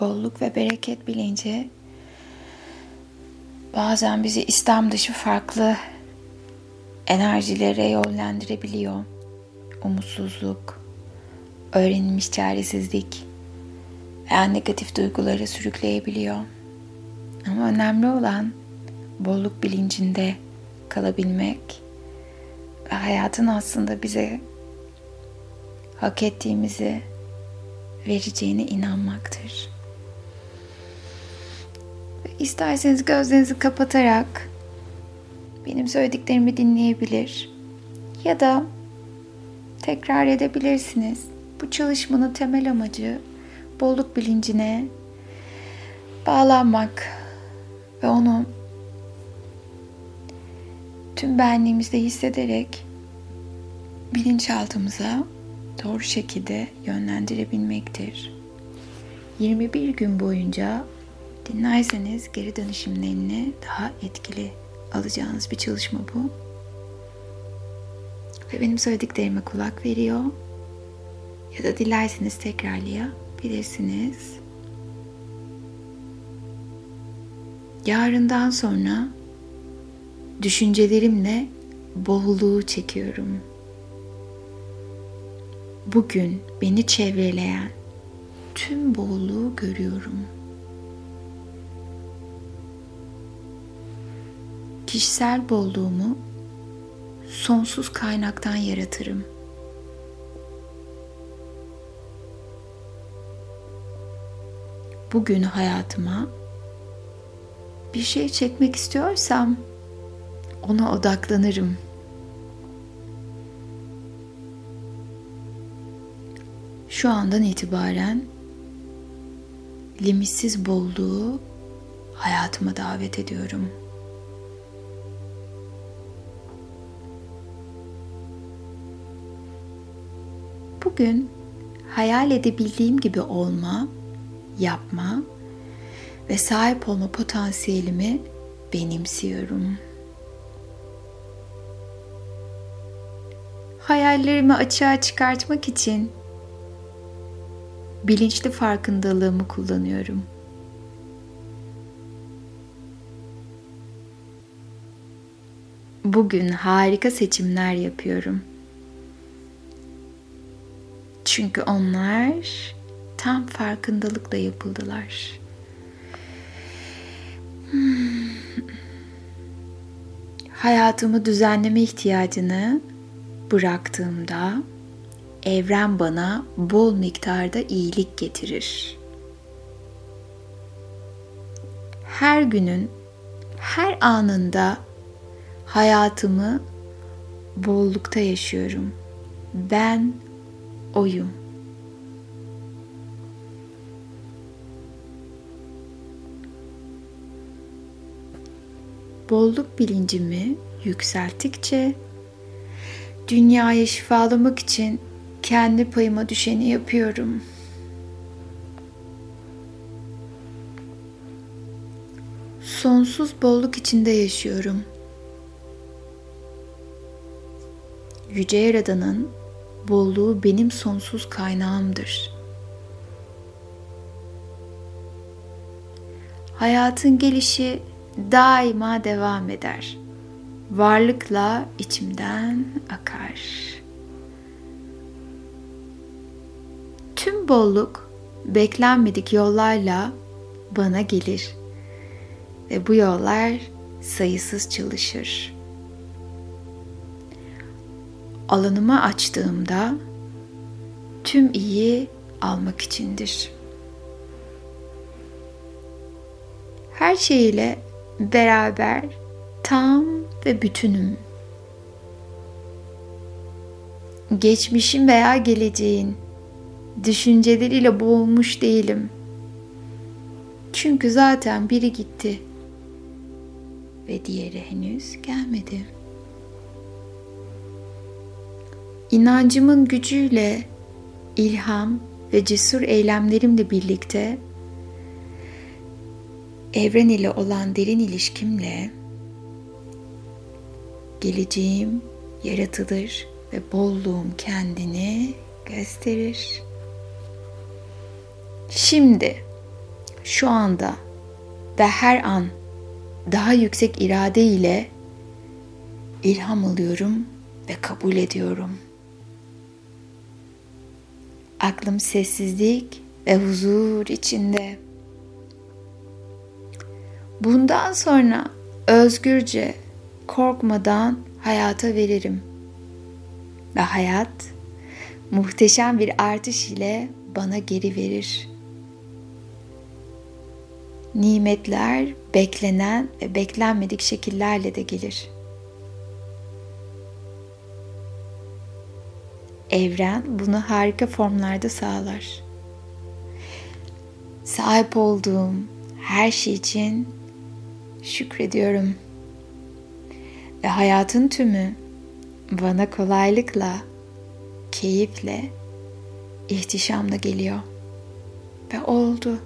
bolluk ve bereket bilinci bazen bizi istem dışı farklı enerjilere yönlendirebiliyor. Umutsuzluk, öğrenilmiş çaresizlik veya negatif duyguları sürükleyebiliyor. Ama önemli olan bolluk bilincinde kalabilmek ve hayatın aslında bize hak ettiğimizi vereceğine inanmaktır. İsterseniz gözlerinizi kapatarak benim söylediklerimi dinleyebilir ya da tekrar edebilirsiniz. Bu çalışmanın temel amacı bolluk bilincine bağlanmak ve onu tüm benliğimizde hissederek bilinçaltımıza doğru şekilde yönlendirebilmektir. 21 gün boyunca dinlerseniz geri dönüşümlerini daha etkili alacağınız bir çalışma bu. Ve benim söylediklerime kulak veriyor. Ya da dilerseniz tekrarlayabilirsiniz. Yarından sonra düşüncelerimle bolluğu çekiyorum. Bugün beni çevreleyen tüm bolluğu görüyorum. Kişisel bolluğumu sonsuz kaynaktan yaratırım. Bugün hayatıma bir şey çekmek istiyorsam ona odaklanırım. Şu andan itibaren limitsiz bolluğu hayatıma davet ediyorum. Bugün hayal edebildiğim gibi olma, yapma ve sahip olma potansiyelimi benimsiyorum. Hayallerimi açığa çıkartmak için bilinçli farkındalığımı kullanıyorum. Bugün harika seçimler yapıyorum. Çünkü onlar tam farkındalıkla yapıldılar. Hmm. Hayatımı düzenleme ihtiyacını bıraktığımda evren bana bol miktarda iyilik getirir. Her günün her anında hayatımı bollukta yaşıyorum. Ben oyum. Bolluk bilincimi yükselttikçe dünyayı şifalamak için kendi payıma düşeni yapıyorum. Sonsuz bolluk içinde yaşıyorum. Yüce Yaradan'ın bolluğu benim sonsuz kaynağımdır. Hayatın gelişi daima devam eder. Varlıkla içimden akar. Tüm bolluk beklenmedik yollarla bana gelir ve bu yollar sayısız çalışır. Alanımı açtığımda tüm iyi almak içindir. Her şeyle beraber tam ve bütünüm. Geçmişin veya geleceğin düşünceleriyle boğulmuş değilim. Çünkü zaten biri gitti ve diğeri henüz gelmedi. İnancımın gücüyle ilham ve cesur eylemlerimle birlikte evren ile olan derin ilişkimle geleceğim yaratılır ve bolluğum kendini gösterir. Şimdi şu anda ve her an daha yüksek irade ile ilham alıyorum ve kabul ediyorum. Aklım sessizlik ve huzur içinde. Bundan sonra özgürce, korkmadan hayata veririm. Ve hayat muhteşem bir artış ile bana geri verir. Nimetler beklenen ve beklenmedik şekillerle de gelir. Evren bunu harika formlarda sağlar. Sahip olduğum her şey için şükrediyorum. Ve hayatın tümü bana kolaylıkla, keyifle, ihtişamla geliyor. Ve oldu.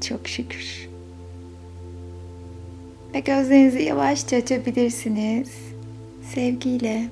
Çok şükür. Ve gözlerinizi yavaşça açabilirsiniz. Sevgiyle.